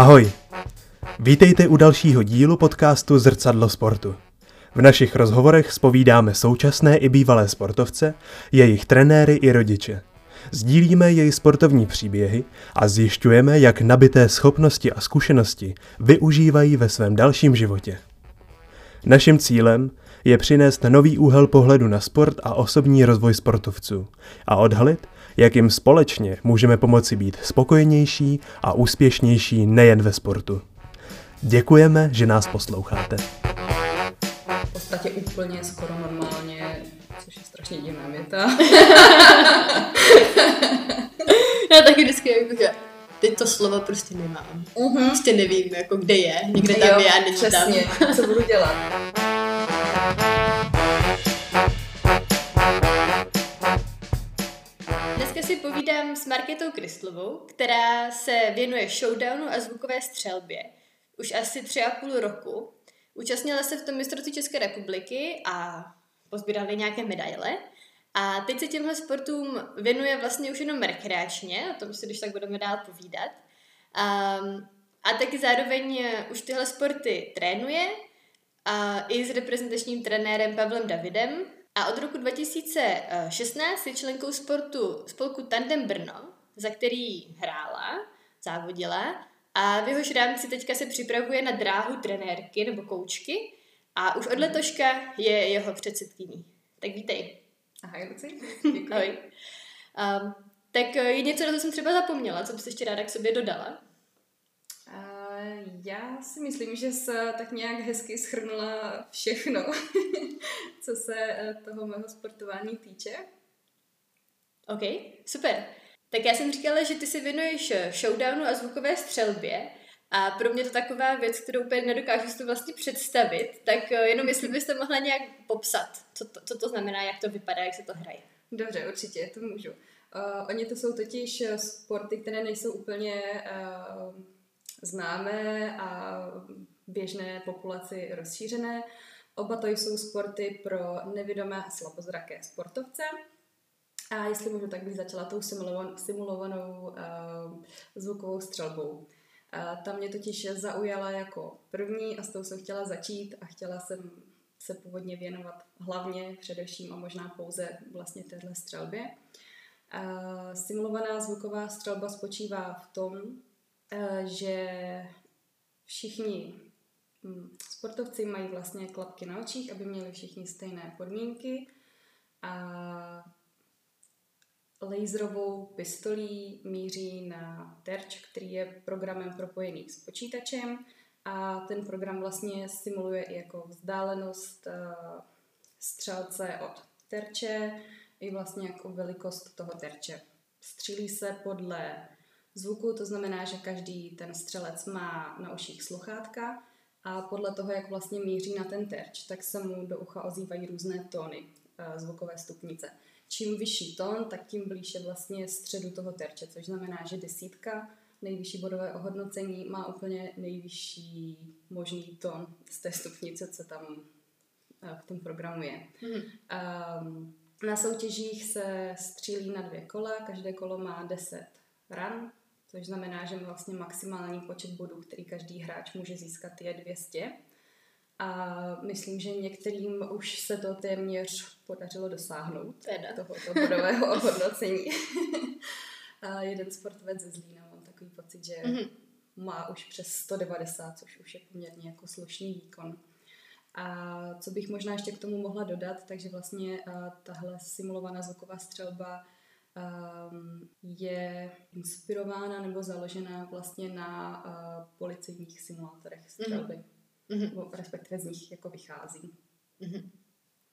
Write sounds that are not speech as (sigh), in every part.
Ahoj! Vítejte u dalšího dílu podcastu Zrcadlo sportu. V našich rozhovorech spovídáme současné i bývalé sportovce, jejich trenéry i rodiče. Sdílíme jejich sportovní příběhy a zjišťujeme, jak nabité schopnosti a zkušenosti využívají ve svém dalším životě. Naším cílem je přinést nový úhel pohledu na sport a osobní rozvoj sportovců a odhalit, jak jim společně můžeme pomoci být spokojenější a úspěšnější nejen ve sportu. Děkujeme, že nás posloucháte. V podstatě úplně skoro normálně, což je strašně divná věta. (laughs) Já taky vždycky jako, že teď to slovo prostě nemám. Uh-huh. Prostě nevím, jako kde je, někde tam Jo, je a není přesně, tam. co budu dělat. Marketou Kryslovou, která se věnuje showdownu a zvukové střelbě už asi tři a půl roku. Účastnila se v tom mistrovství České republiky a pozbírali nějaké medaile. A teď se těmhle sportům věnuje vlastně už jenom rekreačně, o tom si když tak budeme dál povídat. Um, a taky zároveň už tyhle sporty trénuje a i s reprezentačním trenérem Pavlem Davidem. A od roku 2016 je členkou sportu spolku Tandem Brno, za který hrála, závodila a v jehož rámci teďka se připravuje na dráhu trenérky nebo koučky a už od letoška je jeho předsedkyní. Tak vítej. Ahoj, Luci. (laughs) Ahoj. Um, tak je něco, na co jsem třeba zapomněla, co bys ještě ráda k sobě dodala? Já si myslím, že se tak nějak hezky schrnula všechno, (laughs) co se eh, toho mého sportování týče. OK, super. Tak já jsem říkala, že ty se věnuješ eh, showdownu a zvukové střelbě a pro mě to taková věc, kterou úplně nedokážu si to vlastně představit, tak eh, jenom jestli byste mohla nějak popsat, co to, co to znamená, jak to vypadá, jak se to hraje. Dobře, určitě, to můžu. Uh, oni to jsou totiž sporty, které nejsou úplně uh, známé a běžné populaci rozšířené. Oba to jsou sporty pro nevědomé a slabozraké sportovce. A jestli můžu, tak bych začala tou simulovanou, uh, zvukovou střelbou. Uh, ta mě totiž zaujala jako první a s tou jsem chtěla začít a chtěla jsem se původně věnovat hlavně, především a možná pouze vlastně téhle střelbě. Uh, simulovaná zvuková střelba spočívá v tom, že všichni hm, sportovci mají vlastně klapky na očích, aby měli všichni stejné podmínky a laserovou pistolí míří na terč, který je programem propojený s počítačem a ten program vlastně simuluje i jako vzdálenost uh, střelce od terče i vlastně jako velikost toho terče. Střílí se podle zvuku, to znamená, že každý ten střelec má na uších sluchátka a podle toho, jak vlastně míří na ten terč, tak se mu do ucha ozývají různé tóny uh, zvukové stupnice. Čím vyšší tón, tak tím blíž je vlastně středu toho terče, což znamená, že desítka, nejvyšší bodové ohodnocení, má úplně nejvyšší možný tón z té stupnice, co tam uh, v tom programu je. Mhm. Um, na soutěžích se střílí na dvě kola, každé kolo má 10 ran, což znamená, že vlastně maximální počet bodů, který každý hráč může získat, je 200. A myslím, že některým už se to téměř podařilo dosáhnout Teda. tohoto bodového (laughs) ohodnocení. A jeden sportovec ze Zlína, mám takový pocit, že Mhm. má už přes 190, což už je poměrně jako slušný výkon. A co bych možná ještě k tomu mohla dodat, takže vlastně uh, tahle simulovaná zvuková střelba um, je inspirována nebo založena vlastně na uh, policejních simulátorech střelby, Mhm. nebo respektive z nich jako vychází. Mhm.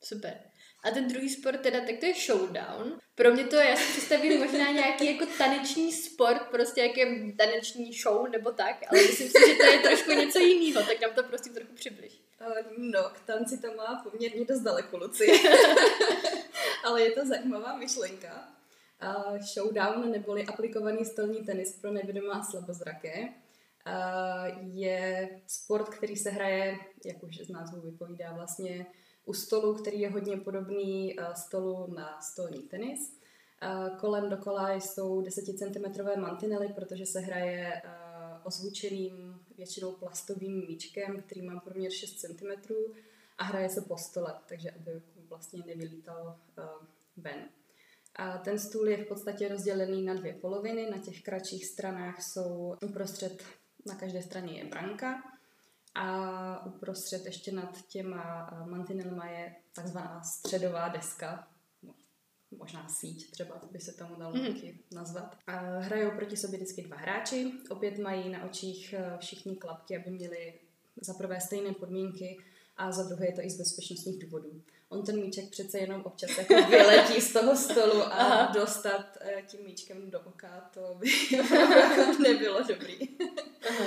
Super. A ten druhý sport teda, tak to je showdown. Pro mě to, já si představím možná nějaký jako taneční sport, prostě jak je taneční show nebo tak, ale myslím si, že to je trošku něco jiného, tak nám to prosím trochu přibliž. Uh, no, k tanci to má poměrně dost daleko, Luci. (laughs) Ale je to zajímavá myšlenka. Uh, showdown neboli aplikovaný stolní tenis pro nevědomá slabozraké uh, je sport, který se hraje, jak už z názvu vypovídá, vlastně u stolu, který je hodně podobný uh, stolu na stolní tenis. Uh, kolem dokola jsou 10 cm mantinely, protože se hraje ozvučeným většinou plastovým míčkem, který má průměr 6 cm a hraje se po stole, takže aby vlastně nevylítal ven. A ten stůl je v podstatě rozdělený na dvě poloviny. Na těch kratších stranách jsou uprostřed, na každé straně je branka a uprostřed ještě nad těma mantinelma je takzvaná středová deska, možná síť třeba, by se tomu dalo mm. taky nazvat. A hrajou proti sobě vždycky dva hráči, opět mají na očích eh, všichni klapky, aby měli za prvé stejné podmínky a za druhé je to i z bezpečnostních důvodů. On ten míček přece jenom občas jako vyletí z toho stolu a Aha. dostat uh, tím míčkem do oka, to by (laughs) (laughs) nebylo dobrý. Aha.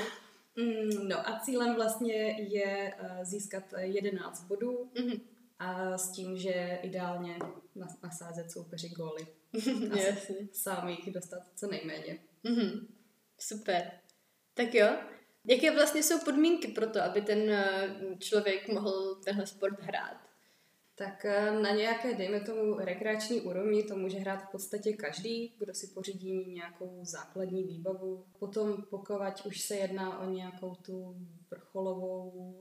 Mm, no a cílem vlastně je uh, získat 11 bodů mm-hmm. a s tím, že ideálně nasázet soupeři góly. (laughs) A sám jich dostat co nejméně. Mm-hmm. Super. Tak jo, Jaké vlastně jsou podmínky pro to, aby ten eh, člověk mohl tenhle sport hrát? Tak eh, na nějaké, dejme tomu, rekreační úrovni to může hrát v podstatě každý, kdo si pořídí nějakou základní výbavu. Potom pokud už se jedná o nějakou tu vrcholovou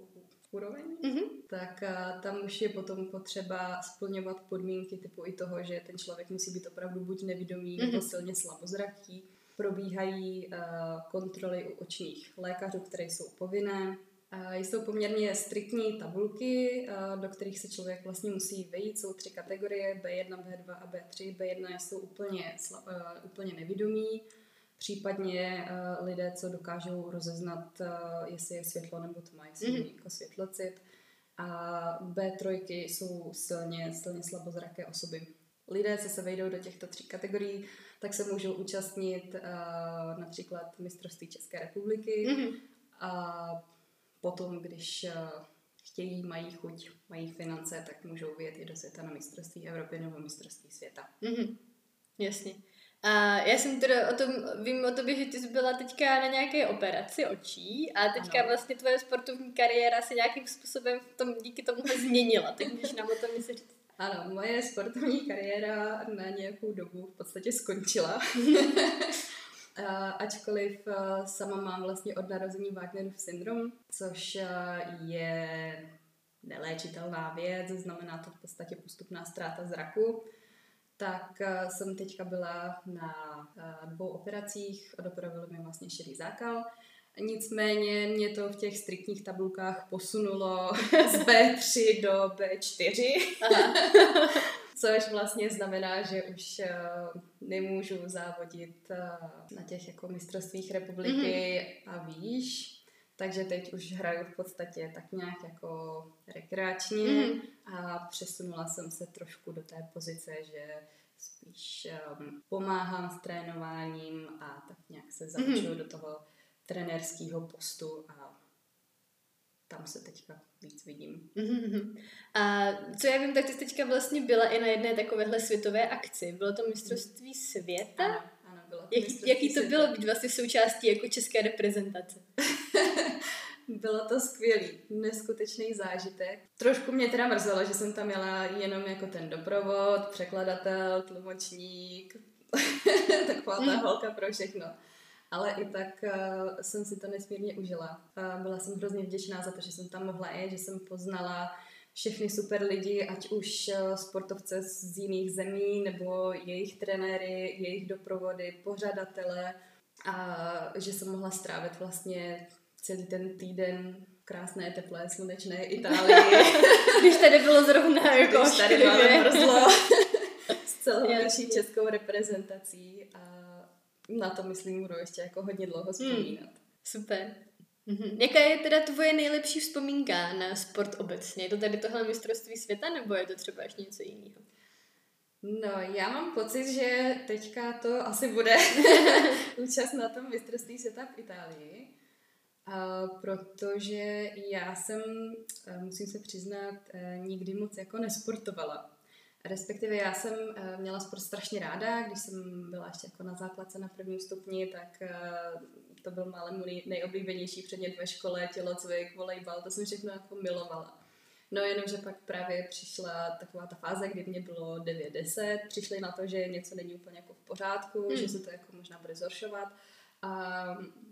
úroveň, mm-hmm. tak uh, tam už je potom potřeba splňovat podmínky typu i toho, že ten člověk musí být opravdu buď nevidomý mm-hmm. nebo silně slabozraký probíhají uh, kontroly u očních lékařů, které jsou povinné. Uh, jsou poměrně striktní tabulky, uh, do kterých se člověk vlastně musí vejít. Jsou tři kategorie, B1, B2 a B3. B1 jsou úplně, uh, úplně nevidomí, případně lidé, co dokážou rozeznat, jestli je světlo nebo tma, jestli mm-hmm. jako světlocit. A B3 jsou silně, silně slabozraké osoby. Lidé, co se vejdou do těchto tří kategorií, tak se můžou účastnit například mistrovství České republiky mm-hmm. a potom, když uh, chtějí, mají chuť, mají finance, tak můžou vyjet i do světa na mistrovství Evropy nebo mistrovství světa. Mm-hmm. Jasně. A já jsem teda o tom, vím o tobě, že ty jsi byla teďka na nějaké operaci očí a teďka ano. vlastně tvoje sportovní kariéra se nějakým způsobem v tom, díky tomu změnila. Tak můžeš nám o tom něco říct? Ano, moje sportovní kariéra na nějakou dobu v podstatě skončila. (laughs) Ačkoliv sama mám vlastně od narození Wagnerův syndrom, což je neléčitelná věc, znamená to v podstatě postupná ztráta zraku, tak jsem teďka byla na dvou operacích, odopravili mi vlastně šedý zákal Nicméně mě to v těch striktních tabulkách posunulo (laughs) z B3 do B4. (laughs) Což vlastně znamená, že už eh, nemůžu závodit eh, na těch jako mistrovstvích republiky mm-hmm. a výš. Takže teď už hraju v podstatě tak nějak jako rekreačně mm-hmm. a přesunula jsem se trošku do té pozice, že spíš um, pomáhám s trénováním a tak nějak se započuju mm-hmm. do toho trenérského postu a tam se teďka víc vidím. Mm-hmm. A co já vím, tak ty teďka vlastně byla i na jedné takovéhle světové akci. Bylo to mistrovství světa? Ano, ano bylo to jaký, jaký to světa. bylo být vlastně součástí jako české reprezentace? (laughs) bylo to skvělý, neskutečný zážitek. Trošku mě teda mrzelo, že jsem tam měla jenom jako ten doprovod, překladatel, tlumočník, (laughs) taková ta mm. holka pro všechno ale i tak uh, jsem si to nesmírně užila. Uh, byla jsem hrozně vděčná za to, že jsem tam mohla jít, že jsem poznala všechny super lidi, ať už uh, sportovce z jiných zemí, nebo jejich trenéry, jejich doprovody, pořadatele a že jsem mohla strávit vlastně celý ten týden krásné, teplé, slunečné Itálii. (laughs) Když tady bylo zrovna jako Když tady (laughs) bylo mrzlo s celou naší českou reprezentací a na to myslím budu ještě jako hodně dlouho vzpomínat. Hmm. Super. Mhm. Jaká je teda tvoje nejlepší vzpomínka na sport obecně? Je to tady tohle mistrovství světa nebo je to třeba ještě něco jiného? No, já mám pocit, že teďka to asi bude (laughs) účast na tom mistrovství světa v Itálii, a protože já jsem, eh, musím se přiznat, eh, nikdy moc jako nesportovala. Respektive já jsem eh, měla sport strašně ráda, když jsem byla ještě jako na základce na prvním stupni, tak eh, to byl málem můj nejoblíbenější předmět ve škole, tělocvik, volejbal, to jsem všechno jako milovala. No jenomže pak právě přišla taková ta fáze, kdy mě bylo 9-10, přišli na to, že něco není úplně jako v pořádku, hmm. že se to jako možná bude zhoršovat A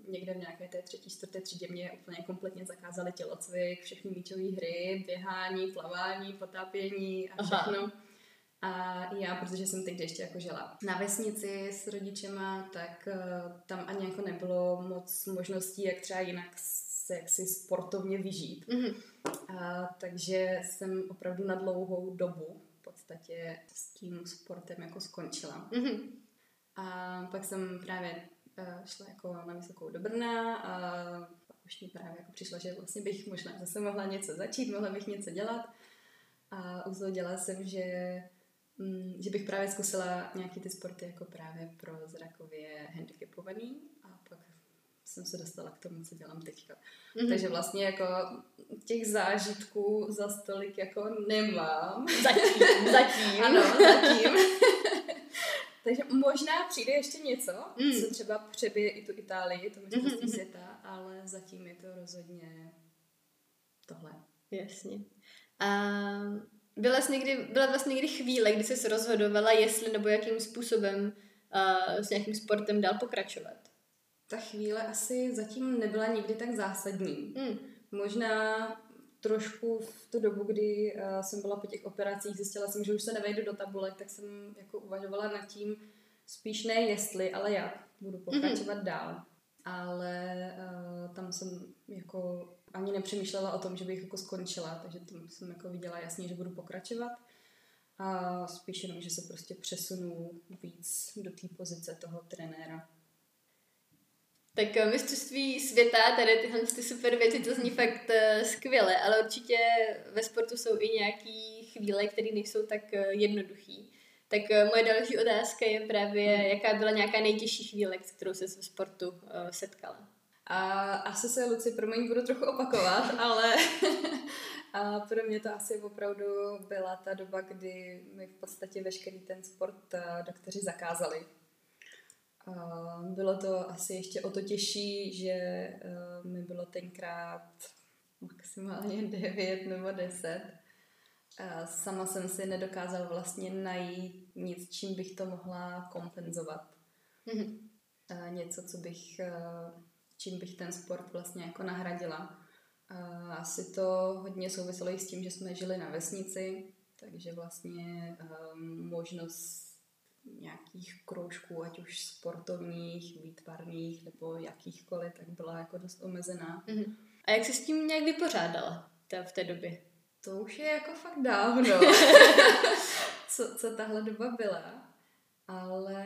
někde v nějaké té třetí, čtvrté třídě mě úplně kompletně zakázali tělocvik, všechny míčové hry, běhání, plavání, potápění a všechno. Aha. A já, protože jsem teď ještě jako žila na vesnici s rodičema, tak uh, tam ani jako nebylo moc možností, jak třeba jinak se jaksi sportovně vyžít. Mm-hmm. A, takže jsem opravdu na dlouhou dobu v podstatě s tím sportem jako skončila. Mm-hmm. A pak jsem právě uh, šla jako na vysokou do Brna a pak už mi právě jako přišlo, že vlastně bych možná zase mohla něco začít, mohla bych něco dělat. A uzhodila jsem, že že bych právě zkusila nějaký ty sporty jako právě pro zrakově handicapovaný a pak jsem se dostala k tomu, co dělám teďka. Mm-hmm. Takže vlastně jako těch zážitků za stolik jako nemám. Zatím, (laughs) zatím. ano, zatím. (laughs) Takže možná přijde ještě něco, mm. co třeba přebije i tu Itálii, to mistrovství mm-hmm. světa, ale zatím je to rozhodně tohle. Jasně. Um byla jsi někdy, byla vlastně někdy chvíle, kdy jsi se rozhodovala, jestli nebo jakým způsobem uh, s nějakým sportem dál pokračovat? Ta chvíle asi zatím nebyla nikdy tak zásadní. Hmm. Možná trošku v tu dobu, kdy uh, jsem byla po těch operacích, zjistila jsem, že už se nevejdu do tabulek, tak jsem jako uvažovala nad tím, spíš ne jestli, ale jak budu pokračovat mm-hmm. dál. Ale uh, tam jsem jako ani nepřemýšlela o tom, že bych jako skončila, takže tam jsem jako viděla jasně, že budu pokračovat a spíš jenom, že se prostě přesunu víc do té pozice toho trenéra. Tak eh, mistrovství světa, tady tyhle ty super věci, to zní fakt uh, skvěle, ale určitě ve sportu jsou i nějaké chvíle, které nejsou tak uh, jednoduchý. Tak moje další otázka je právě, hmm. jaká byla nějaká nejtěžší chvíle, s kterou se ve sportu setkala? A asi se, Luci, promiň, budu trochu opakovat, (laughs) ale (laughs) a pro mě to asi opravdu byla ta doba, kdy mi v podstatě veškerý ten sport eh, doktoři zakázali. Bylo to asi ještě o to těžší, že eh, mi bylo tenkrát maximálně (laughs) 9 nebo 10. Sama jsem si nedokázala vlastně najít nic, čím bych to mohla kompenzovat. Mm-hmm. Něco, co bych eh, čím bych ten sport vlastně jako nahradila. Asi to hodně souviselo i s tím, že jsme žili na vesnici, takže vlastně um, možnost nějakých kroužků, ať už sportovních, výtvarných nebo jakýchkoliv, tak byla jako dost omezená. Mm-hmm. A jak se s tím nějak vypořádala v té době? To už je jako fakt dávno, (laughs) co, co tahle doba byla. Ale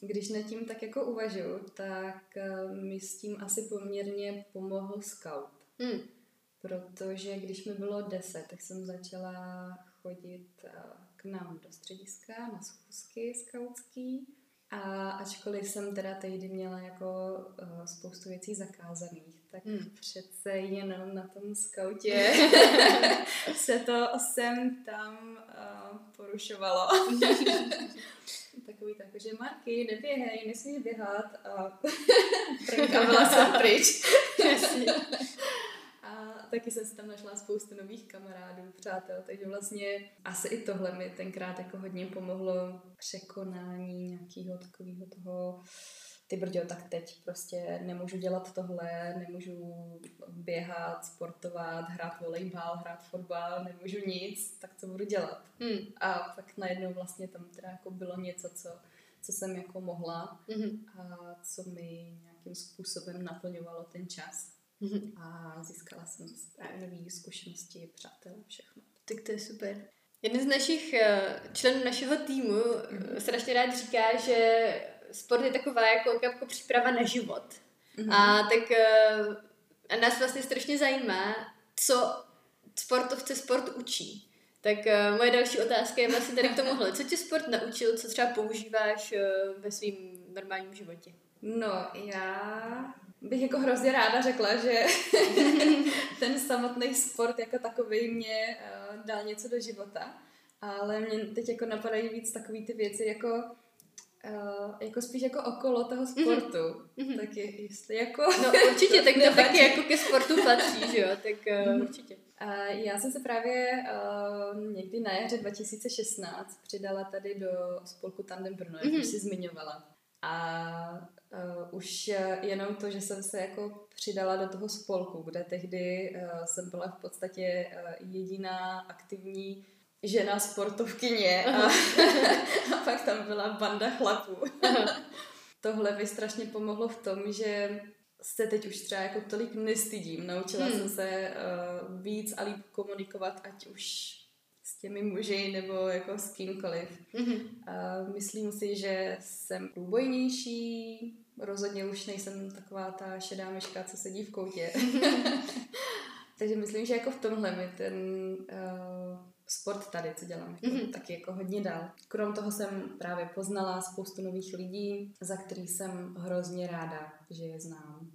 když nad tím tak jako uvažuji, tak eh, mi s tím asi poměrně pomohl scout. Hmm. Protože když mi bylo deset, tak jsem začala chodit eh, k nám do střediska na schůzky skautský. A ačkoliv jsem teda tehdy měla jako uh, spoustu věcí zakázaných, tak hmm. přece jenom na tom skautě (laughs) se to sem tam uh, porušovalo. (laughs) takový tak, že Marky, neběhej, nesmíš běhat a (laughs) byla jsem pryč. a taky jsem si tam našla spoustu nových kamarádů, přátel, takže vlastně asi i tohle mi tenkrát jako hodně pomohlo překonání nějakého takového toho ty brďo, tak teď prostě nemůžu dělat tohle, nemůžu běhat, sportovat, hrát volejbal, hrát fotbal, nemůžu nic, tak co budu dělat? Hmm. A pak najednou vlastně tam teda jako bylo něco, co, co jsem jako mohla hmm. a co mi nějakým způsobem naplňovalo ten čas. Hmm. A získala jsem právě nové zkušenosti, přátel, všechno. Tak to je super. Jeden z našich eh, členů našeho týmu mm-hmm. strašně rád říká, že sport je taková jako, jako příprava na život. Mm-hmm. A tak a nás vlastně strašně zajímá, co sportovce sport učí. Tak uh, moje další otázka je vlastně tady k tomuhle. Co tě sport naučil, co třeba používáš uh, ve svém normálním životě? No, já bych jako hrozně ráda řekla, že (laughs) ten samotný sport jako takový mě uh, dal něco do života, ale mě teď jako napadají víc takové ty věci jako Uh, jako spíš jako okolo toho mhm. sportu. Mm-hmm. Tak je, jestli jako... No určitě, tak to taky jako ke sportu patří, že jo, tak uh, mm-hmm. určitě. Uh, já jsem se právě uh, někdy na jaře 2016 přidala tady do spolku Tandem Brno, jak mm-hmm. už si zmiňovala. A uh, už jenom to, že jsem se jako přidala do toho spolku, kde tehdy uh, jsem byla v podstatě uh, jediná aktivní žena sportovkyně a, (laughs) a pak tam byla banda chlapů. (laughs) Tohle by strašně pomohlo v tom, že se teď už třeba jako tolik nestydím. Naučila hmm. jsem se uh, víc a líp komunikovat, ať už s těmi muži nebo jako s kýmkoliv. Mm-hmm. Uh, myslím si, že jsem průbojnější, rozhodně už nejsem taková ta šedá myška, co sedí v koutě. (laughs) Takže myslím, že jako v tomhle mi ten uh, sport tady, co dělám, jako, mm-hmm. taky jako hodně dál. Krom toho jsem právě poznala spoustu nových lidí, za který jsem hrozně ráda, že je znám.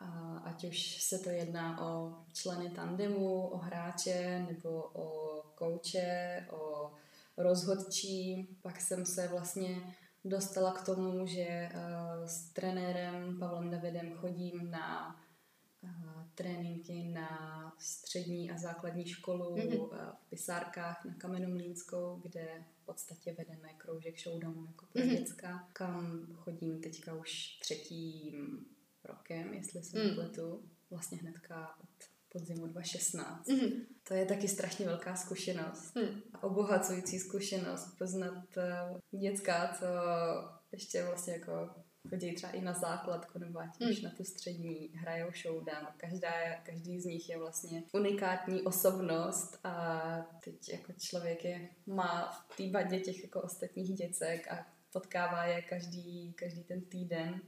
A ať už se to jedná o členy tandemu, o hráče nebo o kouče, o rozhodčí. Pak jsem se vlastně dostala k tomu, že uh, s trenérem Pavlem Davidem chodím na tréninky na střední a základní školu mm-hmm. v Pisárkách na Kamenomlínskou, kde v podstatě vedeme kroužek showdownu jako pro mm-hmm. děcka, kam chodím teďka už třetím rokem, jestli se mm. pletu, vlastně hnedka od podzimu 2016. Mm. To je taky strašně velká zkušenost. Mm. Obohacující zkušenost poznat uh, děcka, co ještě vlastně jako chodí třeba i na základku nebo ať už mm. na tu střední, hrajou showdown. Každá, každý z nich je vlastně unikátní osobnost a teď jako člověk je, má v té bandě těch jako ostatních děcek a potkává je každý, každý ten týden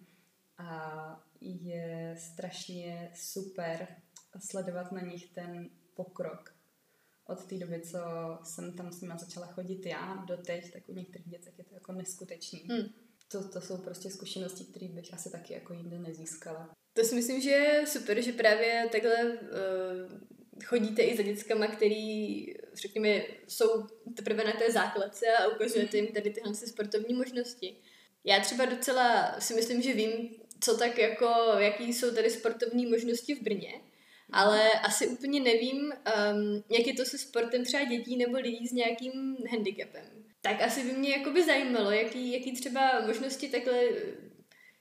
a je strašně super sledovat na nich ten pokrok. Od té doby, co jsem tam s nimi začala chodit já, do teď, tak u některých děcek je to jako neskutečný. Hmm. To, to jsou prostě zkušenosti, které bych asi taky jako jinde nezískala. To si myslím, že je super, že právě takhle uh, chodíte i za dětskama, který, řekněme, jsou teprve na té základce a ukazujete jim tady tyhle sportovní možnosti. Já třeba docela si myslím, že vím, co tak jako, jaký jsou tady sportovní možnosti v Brně, ale asi úplně nevím, um, jak je to se sportem třeba dětí nebo lidí s nějakým handicapem. Tak asi by mě jakoby zajímalo, jaký, jaký třeba možnosti takhle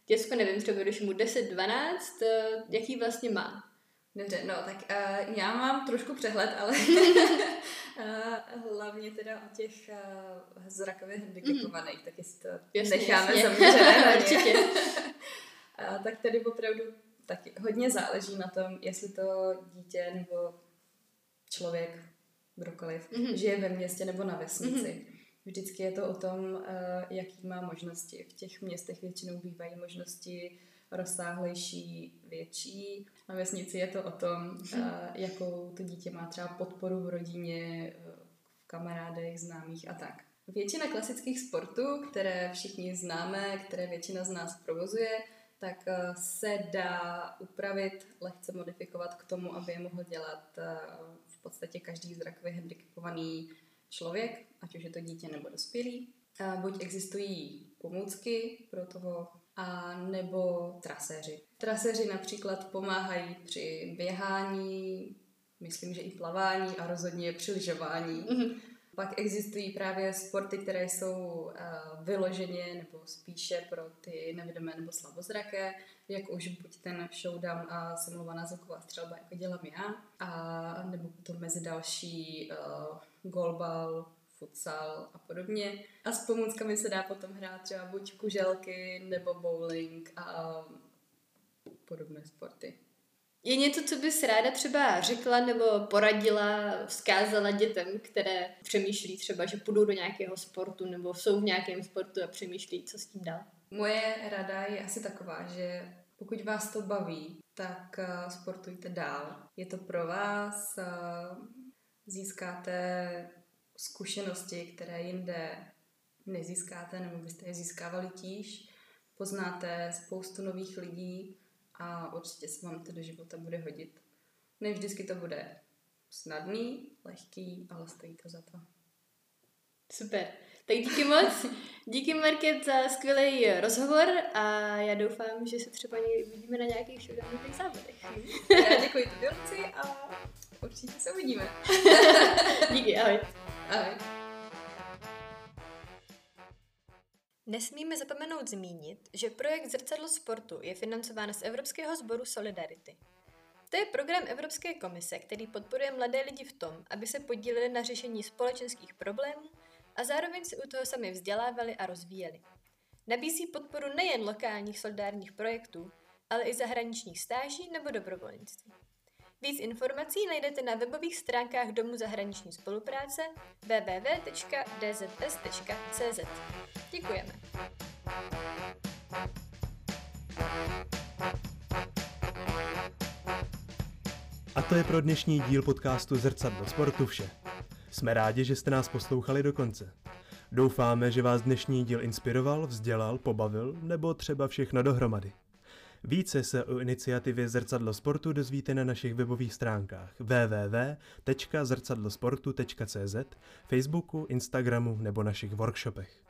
děcko, nevím, třeba když mu 10-12, eh, jaký vlastně má. Dobře, no tak uh, já mám trošku přehled, ale uh, (laughs) (laughs) hlavně teda o těch uh, zrakově handicapovaných, mm. tak jestli to jasně, necháme jasně. zaměřené (laughs) Určitě. uh, tak tady opravdu taky hodně záleží na tom, jestli to dítě nebo člověk, kdokoliv, mm-hmm. žije ve městě nebo na vesnici. Mm-hmm. Vždycky je to o tom, uh, jaký má možnosti. V těch městech většinou bývají možnosti rozsáhlejší, větší. Na vesnici je to o tom, uh, jakou to dítě má třeba podporu v rodině, v kamarádech, známých a tak. Většina klasických sportů, které všichni známe, které většina z nás provozuje, tak eh, se dá upravit, lehce modifikovat k tomu, aby je mohl dělat eh, v podstatě každý zrakově handicapovaný člověk, ať už je to dítě nebo dospělý. Buď existují pomůcky pro toho, a nebo traséři. Traséři například pomáhají při běhání, myslím, že i plavání a rozhodně při lyžování. (laughs) Pak existují právě sporty, které jsou uh, vyloženě nebo spíše pro ty nevidomé nebo slabozraké, jak už buď ten showdown a simulovaná zvuková střelba, jako dělám já, a nebo potom mezi další uh, golbal, futsal a podobně. A s pomůckami se dá potom hrát třeba buď kuželky nebo bowling a podobné sporty. Je něco, co bys ráda třeba řekla nebo poradila, vzkázala dětem, které přemýšlí třeba, že půjdou do nějakého sportu nebo jsou v nějakém sportu a přemýšlí, co s tím dál? Moje rada je asi taková, že pokud vás to baví, tak eh, sportujte dál. Je to pro vás, eh, získáte zkušenosti, které jinde nezískáte nebo byste je získávali tíž. Poznáte spoustu nových lidí, a určitě se vám to do života bude hodit. Ne vždycky to bude snadný, lehký, ale stojí to za to. Super. Tak díky moc. Díky Market za skvělý rozhovor a já doufám, že se třeba někdy uvidíme na nějakých showdownových závodech. Já děkuji tobě, a určitě se uvidíme. (laughs) díky, ahoj. Ahoj. Nesmíme zapomenout zmínit, že projekt Zrcadlo sportu je financován z Evropského sboru Solidarity. To je program Evropské komise, který podporuje mladé lidi v tom, aby se podíleli na řešení společenských problémů a zároveň se u toho sami vzdělávali a rozvíjeli. Nabízí podporu nejen lokálních solidárních projektů, ale i zahraničních stáží nebo dobrovolnictví. Víc informací najdete na webových stránkách Domu zahraniční spolupráce www.dzs.cz. Děkujeme. A to je pro dnešní díl podcastu Zrcadlo sportu vše. Jsme rádi, že jste nás poslouchali do konce. Doufáme, že vás dnešní díl inspiroval, vzdělal, pobavil nebo třeba všechno dohromady. Více se o iniciativě Zrcadlo sportu dozvíte na našich webových stránkách www.zrcadlosportu.cz, Facebooku, Instagramu nebo našich workshopech.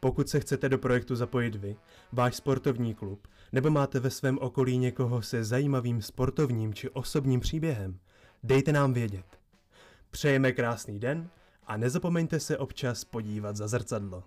Pokud se chcete do projektu zapojit vy, váš sportovní klub, nebo máte ve svém okolí někoho se zajímavým sportovním či osobním příběhem, dejte nám vědět. Přejeme krásný den a nezapomeňte se občas podívat za zrcadlo.